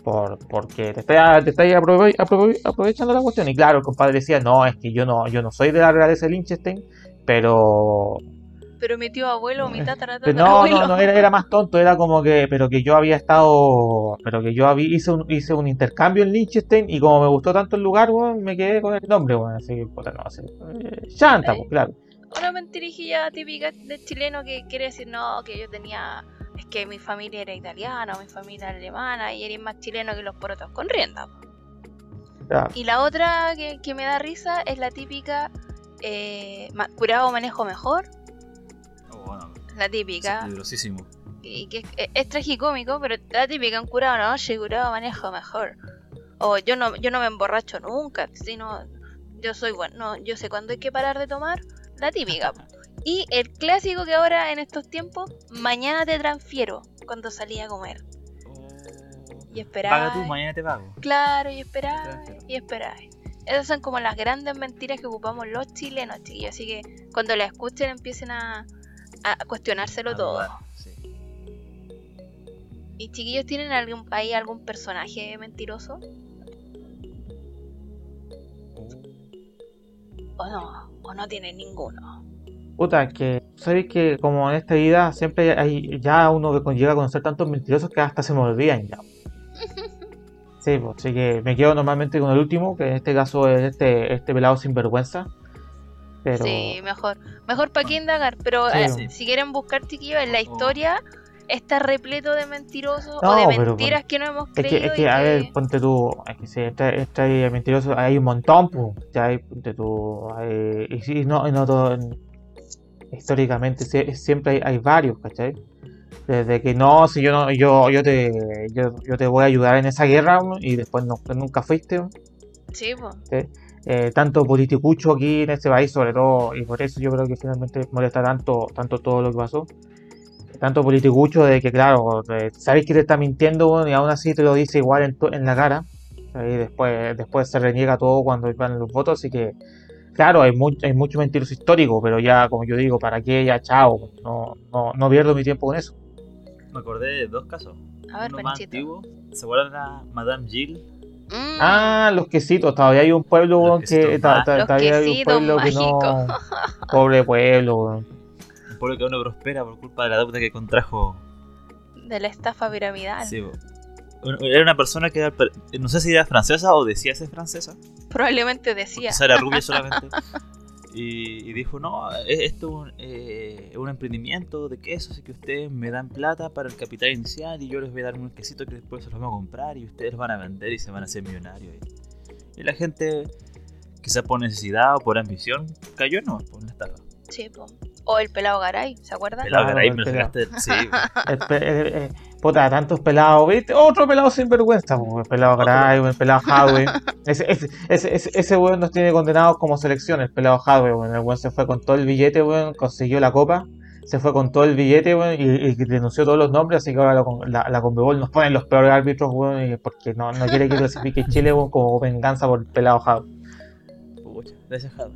por, porque te está, te está aprove- aprove- aprovechando la cuestión. Y claro, el compadre decía, no, es que yo no, yo no soy de la realeza de Liechtenstein, pero Pero mi tío abuelo, mi tatara, Pero tatara no, abuelo. no, no, era, era más tonto, era como que, pero que yo había estado, pero que yo había, hice un, hice un intercambio en Liechtenstein y como me gustó tanto el lugar, weón, me quedé con el nombre, weón, así que, puta, no eh, chanta, pues, claro. Una mentirijilla típica de chileno que quiere decir, no, que yo tenía, es que mi familia era italiana, mi familia era alemana y eres más chileno que los porotos con rienda. claro. Y la otra que, que me da risa es la típica, eh, curado manejo mejor, bueno, la es típica, peligrosísimo. y que es, es tragicómico, pero la típica, un curado no, oye, curado manejo mejor. O yo no, yo no me emborracho nunca, sino Yo soy bueno, yo sé cuándo hay que parar de tomar, la típica. Y el clásico que ahora en estos tiempos, mañana te transfiero cuando salí a comer. Y esperar. Paga tú, mañana te pago. Claro, y esperar, y esperar. Esas son como las grandes mentiras que ocupamos los chilenos, chiquillos. Así que cuando la escuchen empiecen a, a cuestionárselo A todo. dudar, sí. ¿Y chiquillos tienen algún, ahí algún personaje mentiroso? ¿O no? ¿O no tienen ninguno? Puta, que sabéis que como en esta vida siempre hay ya uno que llega a conocer tantos mentirosos que hasta se me olvidan ya. Sí, pues, así que me quedo normalmente con el último, que en este caso es este, este pelado sinvergüenza. Pero Sí, mejor. Mejor para qué indagar. Pero Sí, eh, sí. si quieren buscar, chiquillos, en la historia está repleto de mentirosos No, o de pero- mentiras que no hemos es creído. que, es y que, a que- ver, ponte tú, es que si está, está ahí mentiroso, hay un montón, pues, ya hay, ponte tú, hay- y sí, no, no todo, en- históricamente sie- siempre hay, hay varios, ¿cachai? Desde que no, si yo no, yo, yo te, yo, yo te voy a ayudar en esa guerra y después no, nunca fuiste, Sí, po. Eh, tanto politicucho aquí en este país sobre todo y por eso yo creo que finalmente molesta tanto tanto todo lo que pasó. Tanto politicucho de que claro de- sabéis que te está mintiendo y aún así te lo dice igual en, en la cara. Y después después se reniega todo cuando van los votos así que claro hay, mu- hay mucho mentiroso histórico pero ya como yo digo para qué ya chao no, no, no pierdo mi tiempo con eso. Me acordé de dos casos. A ver, Uno más antiguo. ¿Se acuerdan a Madame Jill? Mm, ah los quesitos todavía hay un pueblo weón, que ta- ta- Los todavía hay un pueblo que no pobre pueblo weón. Un pueblo que aún no prospera por culpa de la deuda que contrajo. de la estafa piramidal. Sí, Era una persona que era, no sé si era francesa o decía ser francesa. Probablemente decía. Quizá era rubia solamente. Y, y dijo, no, e- esto es un, eh, es un emprendimiento de quesos, así que ustedes me dan plata para el capital inicial y yo les voy a dar un quesito que después se los vamos a comprar y ustedes los van a vender y se van a hacer millonarios. Y, y la gente, quizá por necesidad o por ambición, cayó no, por una estafa. Sí, po. O el pelado Garay, ¿se acuerdan? Pelado, el me lo pelado. sacaste. Sí, El pe- eh, puta, tantos pelados, ¿viste? Otro pelado sinvergüenza, po, el pelado. Garay, el pelado Hadwe. Ese, ese, ese, ese, ese weón nos tiene condenados como selección, el pelado Hadwe, weón. El weón se fue con todo el billete, weón, consiguió la copa, se fue con todo el billete, weón, y, y denunció todos los nombres, así que ahora lo con- la, la Conmebol nos ponen los peores árbitros, weón, y porque no, no quiere que clasifique Chile, weón, como venganza por el pelado Hadwe. pucha, gracias, Jadwe.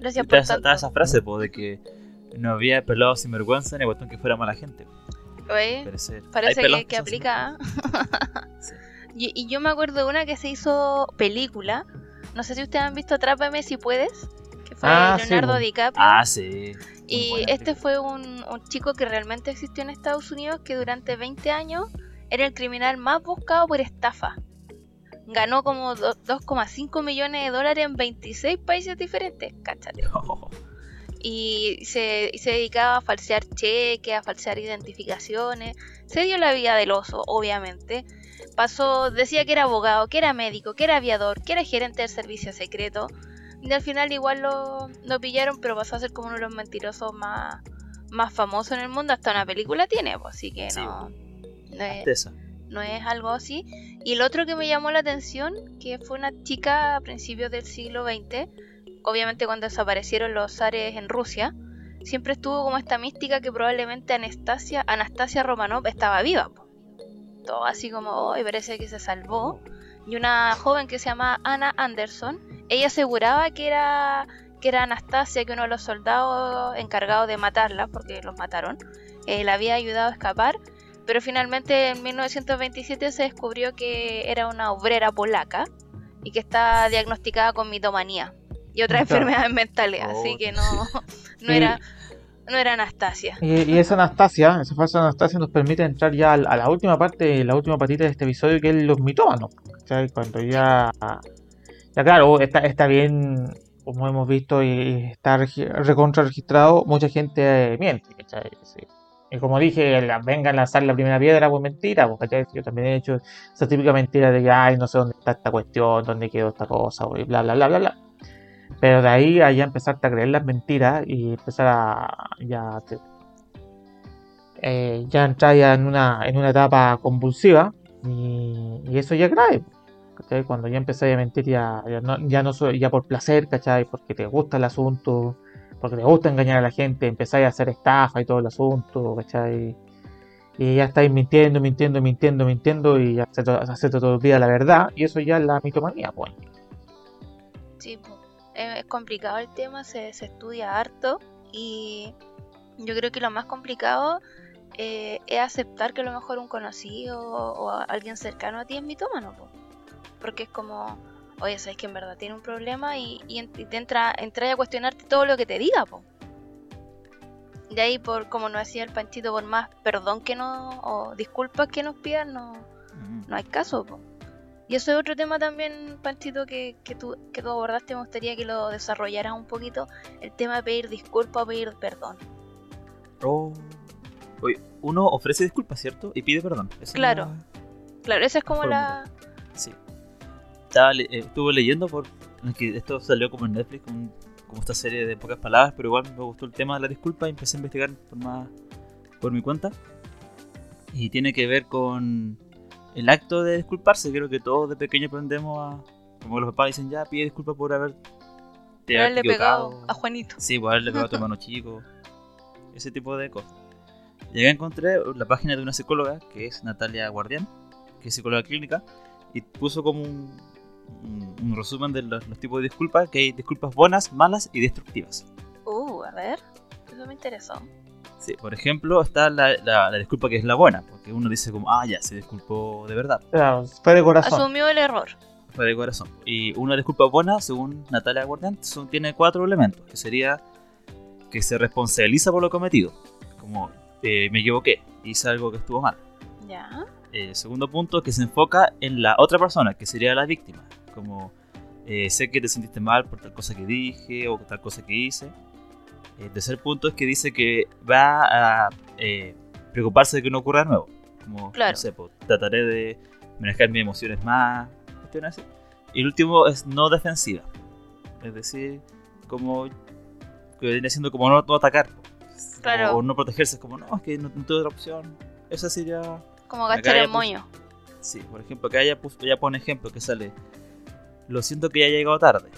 Gracias por esa, tanto. estaba esa frase, po, de que no había pelado sin vergüenza ni cuestión que fuera mala gente. Oye, Parece, que, aplica. ¿ah? Sí. Y, y yo me acuerdo de una que se hizo película. No sé si ustedes han visto Atrápame si puedes. Que fue Ah, Leonardo. DiCaprio. Ah, sí. Muy y este película. fue un, un chico que realmente existió en Estados Unidos que durante 20 años era el criminal más buscado por estafa. Ganó como do- 2,5 millones de dólares en 26 países diferentes. Cáchate. y se, se dedicaba a falsear cheques, a falsear identificaciones. Se dio la vida del oso, obviamente. Pasó, decía que era abogado, que era médico, que era aviador, que era gerente del servicio secreto. Y al final igual lo, lo pillaron, pero pasó a ser como uno de los mentirosos más, más famosos en el mundo. Hasta una película tiene, pues, así que Sí, no, no es, no es algo así. Y el otro que me llamó la atención, que fue una chica a principios del siglo XX, obviamente cuando desaparecieron los zares en Rusia, siempre estuvo como esta mística que probablemente Anastasia, Anastasia Romanov estaba viva. Todo así como, hoy parece que se salvó. Y una joven que se llama Anna Anderson, ella aseguraba que era que era Anastasia, que uno de los soldados encargados de matarla, porque los mataron, eh, la había ayudado a escapar pero finalmente en 1927 se descubrió que era una obrera polaca y que está diagnosticada con mitomanía y otras Claro. enfermedades mentales, así Oh. que no, no Y- era no era Anastasia. Y, y esa Anastasia, esa falsa Anastasia nos permite entrar ya a la última parte, la última patita de este episodio, que es los mitómanos. Cuando ya, ya claro, está, está bien, como hemos visto y está recontra registrado, mucha gente eh, miente. Sí. Y como dije, la, vengan a lanzar la primera piedra, pues mentira, ¿cachai? Yo también he hecho esa típica mentira de que, ay, no sé dónde está esta cuestión, dónde quedó esta cosa, y bla, bla, bla, bla, bla. Pero de ahí a ya empezarte a creer las mentiras y empezar a ya eh, ya entrar ya en una, en una etapa convulsiva y, eso ya es grave. Cuando ya empezáis a mentir ya, ya no, ya soy, ya por placer, ¿cachai? Porque te gusta el asunto, porque te gusta engañar a la gente, empezáis a hacer estafa y todo el asunto, ¿cachai? Y ya estáis mintiendo, mintiendo, mintiendo, mintiendo y ya se se te olvida la verdad y eso ya es la mitomanía, pues. Sí, po. Eh, es complicado el tema, se, se estudia harto y yo creo que lo más complicado eh, es aceptar que a lo mejor un conocido o alguien cercano a ti es mitómano, po. porque es como, oye, sabes que en verdad tiene un problema y, y te entra, entra a cuestionarte todo lo que te diga, po. De ahí, por como nos decía el Panchito, por más perdón que no, o disculpas que nos pidan, no, no hay caso. po. Y eso es otro tema también, Panchito, que, que, tú, que tú abordaste. Me gustaría que lo desarrollaras un poquito. El tema de pedir disculpas o pedir perdón. Oh. Oye, uno ofrece disculpas, ¿cierto? Y pide perdón. Claro. la- Claro, esa es como la. Sí. Estaba le- eh, estuve leyendo por. que esto salió como en Netflix, un- como esta serie de pocas palabras, pero igual me gustó el tema de la disculpa y empecé a investigar por más por mi cuenta. Y tiene que ver con el acto de disculparse. Creo que todos de pequeño aprendemos a. Como los papás dicen, ya pide disculpas por haber. te haberle pegado equivocado". a Juanito. Sí, por haberle pegado a tu hermano chico. Ese tipo de cosas. Llegué a encontrar la página de una psicóloga que es Natalia Guardián, que es psicóloga clínica, y puso como un, un- un resumen de los, los tipos de disculpas, que hay disculpas buenas, malas y destructivas. Uh, a ver. Eso me interesó. Sí, por ejemplo, está la, la- la disculpa que es la buena, porque uno dice como, ah, ya, se disculpó de verdad, Claro, fue de corazón. Asumió el error. fue de corazón. Y una disculpa buena, según Natalia Guardián, son- tiene cuatro elementos, que sería que se responsabiliza por lo cometido, como eh, me equivoqué, hice algo que estuvo mal. Ya. El segundo punto, que se enfoca en la otra persona, que sería la víctima, como eh, sé que te sentiste mal por tal cosa que dije o tal cosa que hice. El tercer punto es que dice que va a eh, preocuparse de que no ocurra de nuevo. Como, Claro. no sé, pues, trataré de manejar mis emociones más, así. Y el último es no defensiva. Es decir, como que viene siendo como no, no atacar. pues. Claro. O no protegerse, es como no, es que no, no tuve otra opción. Esa sería Como ya el puse- moño. Sí, por ejemplo, acá ella, puso- ella pone ejemplo que sale. Lo siento que ya llegado tarde.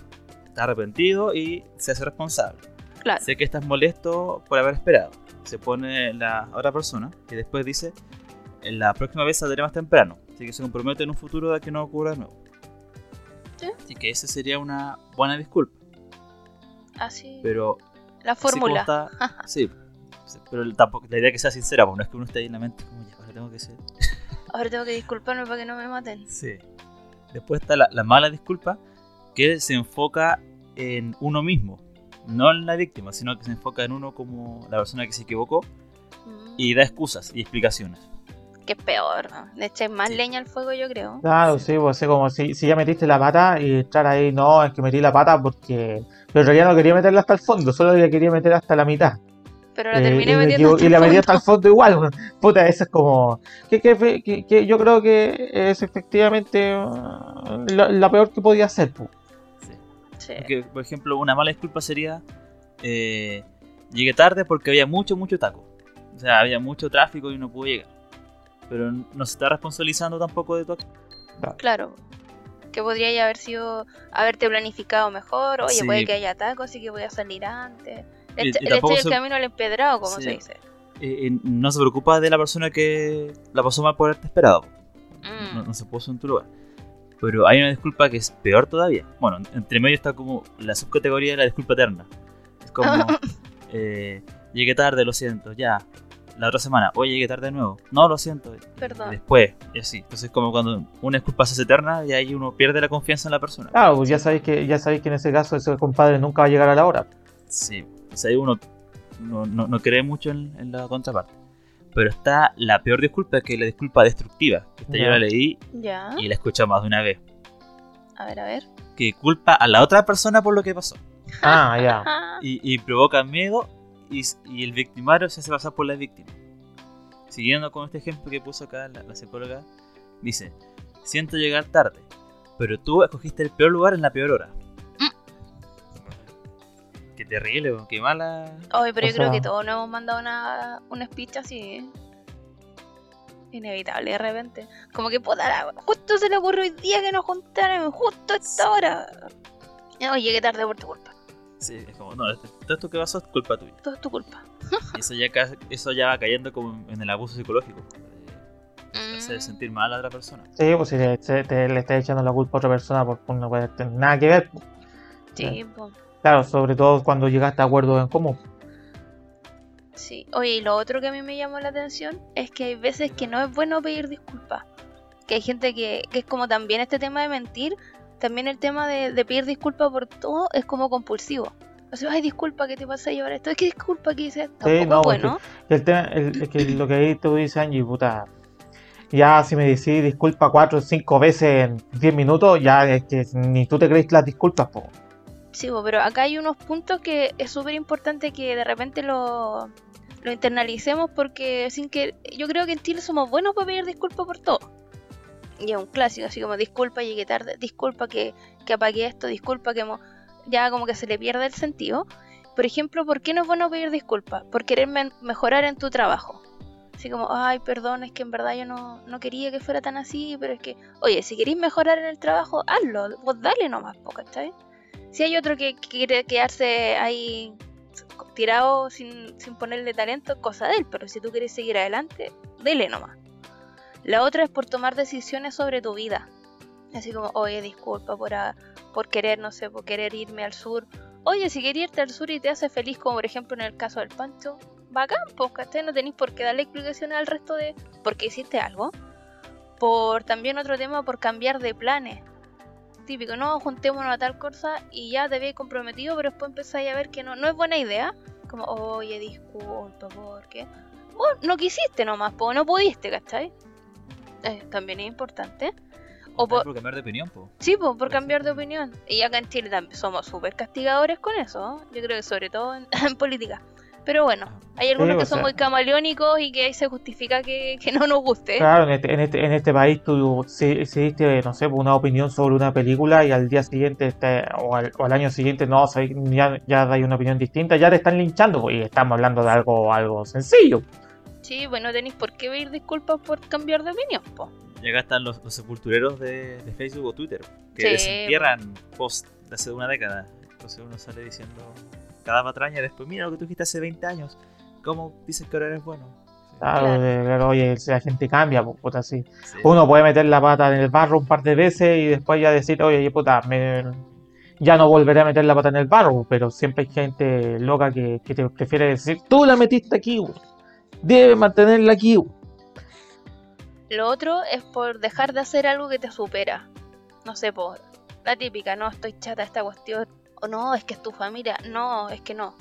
Está arrepentido y se hace responsable. Claro. Sé que estás molesto por haber esperado. Se pone la otra persona que después dice: "En La próxima vez saldré más temprano. Así que se compromete en un futuro de que no ocurra de nuevo. Sí. Así que esa sería una buena disculpa. Así. Pero la fórmula. está- sí, pero tampoco, la idea es que sea sincera, pues no es que uno esté ahí en la mente como ya, ahora tengo que ser. Ahora tengo que disculparme para que no me maten. Sí. Después está la, la mala disculpa, que se enfoca en uno mismo, no en la víctima, sino que se enfoca en uno como la persona que se equivocó Mm, y da excusas y explicaciones. Que es peor, ¿no? Le echáis más Sí. leña al fuego, yo creo. Claro, sí, pues es como si, si ya metiste la pata y estar ahí, no, es que metí la pata porque. Pero en realidad no quería meterla hasta el fondo, solo la quería meter hasta la mitad. Pero la Eh, terminé y, me metiendo y el la metí hasta el fondo igual. Puta, eso es como. Que, que- que- que yo creo que es efectivamente uh, la, la peor que podía hacer. pu. Sí. Sí. Porque, por ejemplo, una mala disculpa sería eh, llegué tarde porque había mucho, mucho taco. O sea, había mucho tráfico y no pude llegar. Pero no se está responsabilizando tampoco de tu acción. Claro. Que podría haber sido, haberte planificado mejor. Oye, Sí. puede que haya tacos, así que voy a salir antes. Y- Este- y el del se- camino al empedrado, como Sí. se dice. Eh, eh, no se preocupa de la persona que la pasó mal por haberte esperado. Mm. no, no se puso en tu lugar. Pero hay una disculpa que es peor todavía. Bueno, entre medio está como la subcategoría de la disculpa eterna. Es como, eh, llegué tarde, lo siento, ya. La otra semana, oye, llegué tarde de nuevo. No, lo siento. Perdón. Después, y así. Entonces, como cuando una disculpa se hace eterna y ahí uno pierde la confianza en la persona. Claro, pues ya sabéis que, ya sabéis que en ese caso ese compadre nunca va a llegar a la hora. Sí, o sea, ahí uno no, no- no cree mucho en, en la contraparte. Pero está la peor disculpa, que es la disculpa destructiva. Esta yo Ya. la leí y la he escuchado más de una vez. A ver, a ver. Que culpa a la otra persona por lo que pasó. Ah, ya. Y, y provoca miedo y, y el victimario se hace pasar por la víctima. Siguiendo con este ejemplo que puso acá la, la psicóloga, dice, siento llegar tarde, pero tú escogiste el peor lugar en la peor hora. Qué terrible, qué mala... Oye, pero O yo creo que todos nos hemos mandado una, un speech así. ¿eh? inevitable de repente. Como que puta, la- justo se le ocurrió hoy día que nos juntaran, justo a esta hora. Oye, llegué tarde por tu culpa. Sí, es como, no, todo esto que pasó es culpa tuya. Todo es tu culpa. Y eso ya, eso ya va cayendo como en el abuso psicológico. de hacer Mm. sentir mal a otra persona. Sí, pues si le, se- te- le estás echando la culpa a otra persona por una no tiene nada que ver. pues. Sí, po. Claro, sobre todo cuando llegaste a acuerdos en común. Sí. Oye, y lo otro que a mí me llamó la atención es que hay veces que no es bueno pedir disculpas. Que hay gente que, que es como también este tema de mentir, también el tema de, de pedir disculpas por todo es como compulsivo. O sea, ay, disculpa que te pasa a llevar esto, es que disculpa que hice esto. Sí, no, bueno. Y el tema, el- es que lo que ahí tú dices, Angie, puta. Ya si me decís disculpa cuatro o cinco veces en 10 minutos, ya es que ni tú te crees las disculpas, po. Sí, pero acá hay unos puntos que es súper importante que de repente lo, lo internalicemos porque sin que yo creo que en Chile somos buenos para pedir disculpas por todo. Y es un clásico, así como disculpa, llegué tarde, disculpa que, que apagué esto, disculpa que mo-". ya como que se le pierde el sentido. Por ejemplo, ¿por qué no es bueno pedir disculpas? Por querer mejorar en tu trabajo. Así como, ay, perdón, es que en verdad yo no, no quería que fuera tan así, pero es que, oye, si queréis mejorar en el trabajo, hazlo, vos dale nomás, ¿cachai? Si hay otro que quiere quedarse ahí tirado sin, sin ponerle talento, cosa de él, pero si tú quieres seguir adelante, dele nomás. La otra es por tomar decisiones sobre tu vida. Así como, oye, disculpa por, por querer, no sé, por querer irme al sur. Oye, si querías irte al sur y te hace feliz, como por ejemplo en el caso del Pancho, bacán, pues, ¿cachai? No tenéis por qué darle explicaciones al resto de por qué hiciste algo. Por también otro tema, por cambiar de planes típico, no, juntémonos a tal cosa y ya te habéis comprometido, pero después empezáis a ver que no, no es buena idea. Como, oye, disculpa, porque vos no quisiste nomás, po, no pudiste, ¿cachai? Eh, también es importante. O por, por cambiar de opinión, po. sí, po, por cambiar de opinión. Y acá en Chile también somos súper castigadores con eso, ¿no? yo creo que sobre todo en, en política. Pero bueno, hay algunos que son sea- muy camaleónicos y que ahí se justifica que, que no nos guste. Claro, en este, en este, en este país tú si, si diste, no sé, una opinión sobre una película y al día siguiente este, o, al, o al año siguiente no, ya, ya dais una opinión distinta, ya te están linchando, pues, y estamos hablando de algo, algo sencillo. Sí, pues no tenéis por qué pedir disculpas por cambiar de opinión, po. Y acá están los, los sepultureros de, de Facebook o Twitter, que Sí. desentierran post de hace una década. Entonces uno sale diciendo cada patraña y después, mira lo que tú dijiste hace 20 años. ¿Cómo dices que ahora eres bueno? Sí. Claro, Claro. oye, si la gente cambia, pues, puta, así. Sí. Uno puede meter la pata en el barro un par de veces y después ya decir, oye, puta, me- ya no volveré a meter la pata en el barro, pero siempre hay gente loca que, que te prefiere decir, tú la metiste aquí, güey. debes mantenerla aquí. güey". Lo otro es por dejar de hacer algo que te supera. No sé, por la típica, no, estoy chata de esta cuestión. O no, es que es tu familia. No, es que no.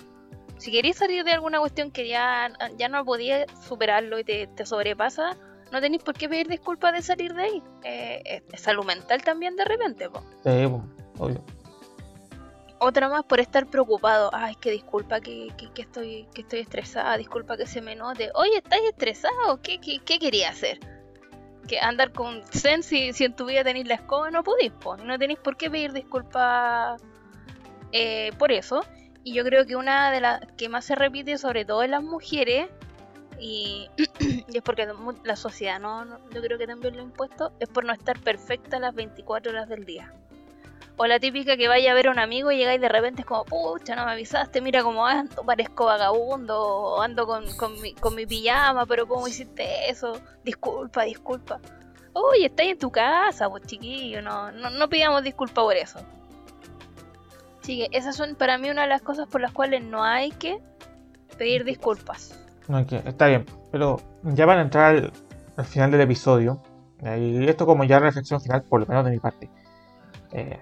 Si querés salir de alguna cuestión que ya, ya no podías superarlo y te, te sobrepasa, no tenéis por qué pedir disculpas de salir de ahí. Eh, es- salud mental también de repente, po. Sí, pues, obvio. Otra más por estar preocupado. Ay, que disculpa que, que, que estoy, que estoy estresada, disculpa que se me note. Oye, ¿estás estresado? ¿Qué, qué, qué quería hacer? Que andar con zen si, si en tu vida tenéis la escoba, no podéis, po. No tenéis por qué pedir disculpas eh, por eso. Y yo creo que una de las que más se repite, sobre todo en las mujeres, y, y es porque la sociedad, no, yo creo que también lo impuesto, es por no estar perfecta las 24 horas del día. O la típica que vaya a ver a un amigo y llegáis de repente es como, pucha, no me avisaste, mira cómo ando, parezco vagabundo, ando con, con, mi, con mi pijama, pero ¿cómo hiciste eso? Disculpa, disculpa. Oye, estáis en tu casa, pues chiquillo, no, no, no pidamos disculpa por eso. Así que esas son para mí una de las cosas por las cuales no hay que pedir disculpas. Que está bien, pero ya van a entrar al, al final del episodio. eh, Y esto como ya reflexión final, por lo menos de mi parte. Eh,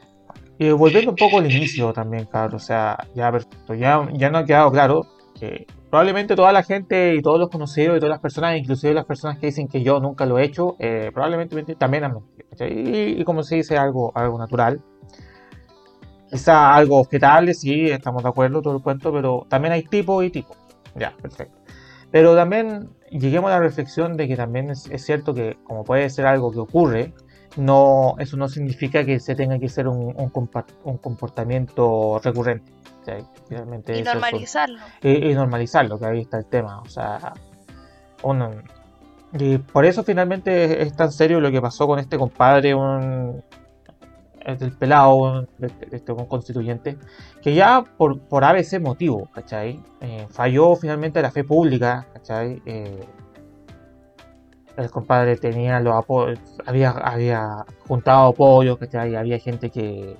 y volviendo un poco al inicio también, claro, o sea, ya perfecto, ya, ya no ha quedado claro que probablemente toda la gente y todos los conocidos y todas las personas, inclusive las personas que dicen que yo nunca lo he hecho, eh, probablemente también han mentido. Y, y como se dice, algo, algo natural. Quizá algo objetable, sí, estamos de acuerdo, todo el cuento, pero también hay tipo y tipo. Ya, perfecto. Pero también lleguemos a la reflexión de que también es, es cierto que como puede ser algo que ocurre, no, eso no significa que se tenga que ser un, un un comportamiento recurrente. Realmente Y eso es normalizarlo. y, y normalizarlo, que ahí está el tema. O sea, uno, Y por eso finalmente es tan serio lo que pasó con este compadre, un, del pelado, de, este constituyente, que ya por, por ABC motivo, ¿cachai? Eh, falló finalmente la fe pública, ¿cachai? Eh, el compadre tenía los apoyos, había, había juntado apoyos, ¿cachai? Había gente que,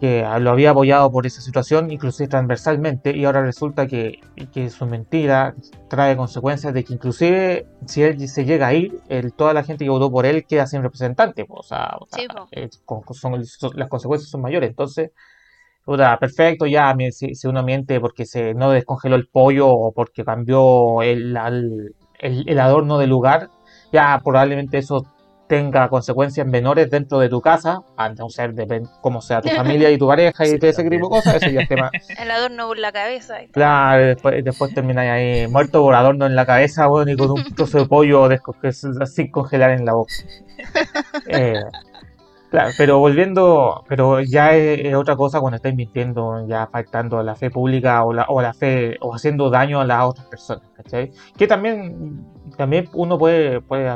que lo había apoyado por esa situación, inclusive transversalmente, y ahora resulta que, que su mentira trae consecuencias de que inclusive si él se llega a ir, el, toda la gente que votó por él queda sin representante, o sea, o sea Sí, eh, con- son- son- las consecuencias son mayores, entonces, perfecto, ya, si, si uno miente porque se no descongeló el pollo o porque cambió el, al- el, el adorno del lugar, ya probablemente eso tenga consecuencias menores dentro de tu casa, a no ser de cómo sea tu familia y tu pareja y Sí, todo ese tipo de cosas, eso ya es tema. El adorno por la cabeza. y. Claro, después, después termináis ahí muerto por adorno en la cabeza, bueno, y con un trozo de pollo sin congelar en la boca. Eh, claro, pero volviendo, pero ya es, es otra cosa cuando estáis mintiendo, ya faltando a la fe pública o la, o la fe, o haciendo daño a las otras personas, ¿cachai? Que también, también uno puede, puede,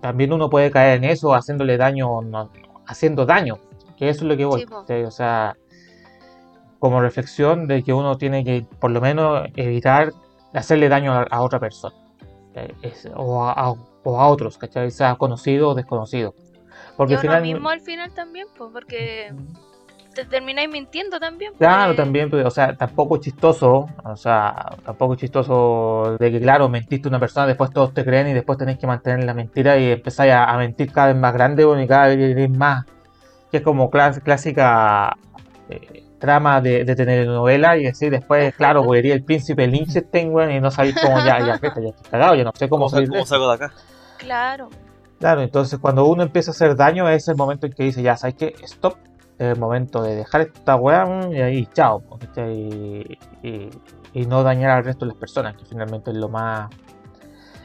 también uno puede caer en eso, haciéndole daño, no- haciendo daño, que eso es lo que voy. O sea, como reflexión de que uno tiene que por lo menos evitar hacerle daño a, a otra persona o, a, a- o a otros, ¿cachai? sea conocido o desconocido. Porque Y al final, mismo al final también, pues, porque te termináis mintiendo también. claro, porque- también, pues, o sea, tampoco es chistoso, o sea, tampoco es chistoso de que, claro, mentiste a una persona, después todos te creen y después tenés que mantener la mentira y empezáis a, a mentir cada vez más grande bueno, y cada vez más, que es como clas- clásica eh, trama de, de telenovela y así después, claro, pues iría el príncipe Liechtenstein, weón, y no sabéis cómo ya, ya, fíjate, ya estoy cagado, ya no sé cómo ¿Cómo, cómo salgo de acá? Claro. Claro, entonces cuando uno empieza a hacer daño es el momento en que dice, ya, ¿sabes qué? Stop. Es el momento de dejar esta weá y ahí, chao. Y, y- y no dañar al resto de las personas, que finalmente es lo más,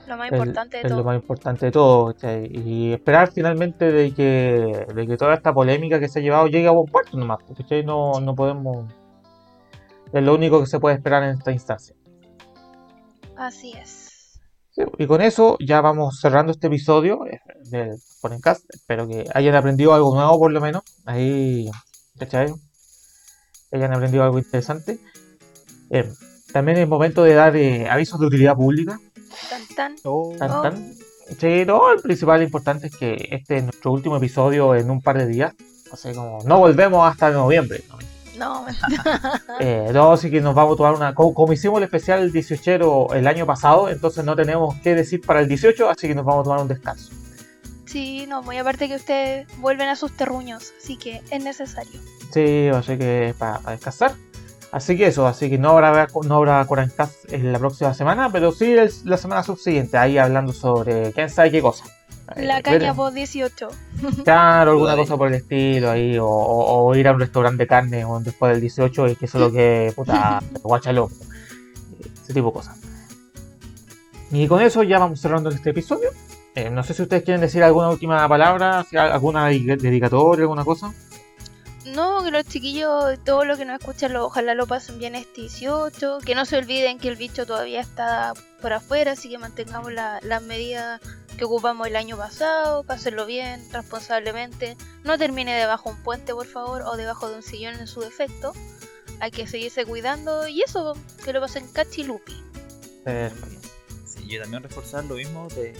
Lo más es- importante de es lo todo. más importante de todo. Y esperar finalmente de que, de que toda esta polémica que se ha llevado llegue a buen puerto nomás. ¿cachai? No, no podemos... Es lo único que se puede esperar en esta instancia. Así es. Sí, Y con eso ya vamos cerrando este episodio eh, del Ponencast. Espero que hayan aprendido algo nuevo por lo menos. Ahí, ¿cachai? Hayan aprendido algo interesante. Eh, también es momento de dar eh, avisos de utilidad pública. Tan tan. Tan, Oh. tan. Sí, no, el principal e importante es que este es nuestro último episodio en un par de días. O sea, como no volvemos hasta noviembre. ¿no? No, Eh, no, así que nos vamos a tomar una. Como, como hicimos el especial 18 el año pasado, entonces no tenemos qué decir para el 18, así que nos vamos a tomar un descanso. sí, no, muy aparte que ustedes vuelven a sus terruños, así que es necesario. Sí, así que para, descansar. Así que eso, así que no habrá, no habrá Corancast en la próxima semana, pero sí el- la semana subsiguiente, ahí hablando sobre quién sabe qué cosa. La caña post 18. Claro, alguna cosa por el estilo ahí, o, o- o ir a un restaurante de carne o después del 18 y que eso es lo que, puta, guachalo. Ese tipo de cosas. Y con eso ya vamos cerrando este episodio. Eh, no sé si ustedes quieren decir alguna última palabra, alguna dedica- dedicatoria, alguna cosa. No, que los chiquillos, todo lo que nos escuchan, lo- ojalá lo pasen bien este 18. Que no se olviden que el bicho todavía está por afuera, así que mantengamos la- las medidas que ocupamos el año pasado, pásenlo bien, responsablemente. No termine debajo de un puente, por favor, o debajo de un sillón en su defecto. Hay que seguirse cuidando y eso, que lo pasen cachilupi. Perfecto. Sí, yo también reforzar lo mismo de...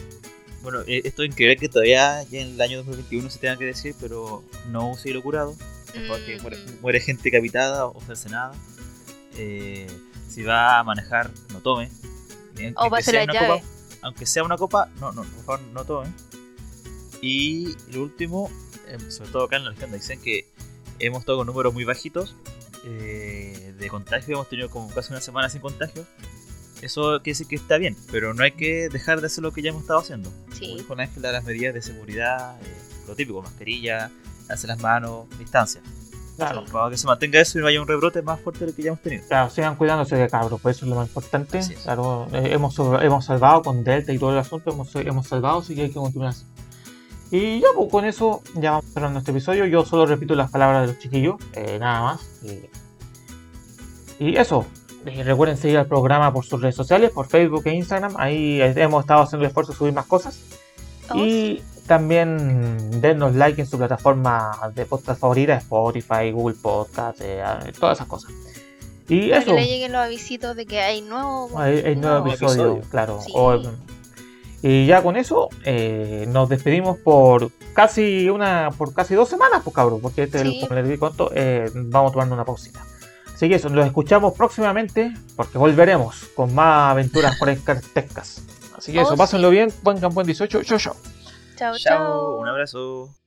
Bueno, eh, esto es increíble que todavía ya en el año 2021 se tenga que decir, pero no use hilo curado. Por favor, que muere, Mm. muere gente decapitada o cercenada. Eh, si va a manejar, no tome. O aunque sea una copa- aunque sea una copa, no, no, por favor, no tome. Y lo último, eh, sobre todo acá en la región, dicen que hemos estado con números muy bajitos eh, de contagio. Hemos tenido como casi una semana sin contagio. Eso quiere decir que está bien, pero no hay que dejar de hacer lo que ya hemos estado haciendo. Como Sí, dijo Ángela, las medidas de seguridad, eh, lo típico, mascarilla, hacer las manos, distancia. Claro, Para que se mantenga eso y no haya un rebrote más fuerte del que ya hemos tenido. claro, sigan cuidándose de cabros, pues eso es lo más importante. Claro, eh, hemos, hemos salvado con Delta y todo el asunto, hemos, hemos salvado, así que hay que continuar así. Y ya, pues con eso ya vamos cerrando este episodio. Yo solo repito las palabras de los chiquillos, eh, nada más. Y, y eso, Eh, recuerden seguir al programa por sus redes sociales, por Facebook e Instagram. Ahí hemos estado haciendo el esfuerzo de subir más cosas. Oh, y también denos like en su plataforma de podcast favorita, Spotify, Google Podcast, eh, todas esas cosas. Y Para eso, que le lleguen los avisitos de que hay nuevo. hay, hay nuevo nuevo episodio, episodio. claro. Sí. O- y ya con eso eh, nos despedimos por casi una por casi dos semanas, pues cabrón, porque este, Sí. como les di conto, eh, vamos tomando una pausita. Así que eso, los escuchamos próximamente porque volveremos con más aventuras forescastescas. Así que Oh, eso, sí. pásenlo bien, buen campo en 18, chau chau. Chao, Chao, un abrazo.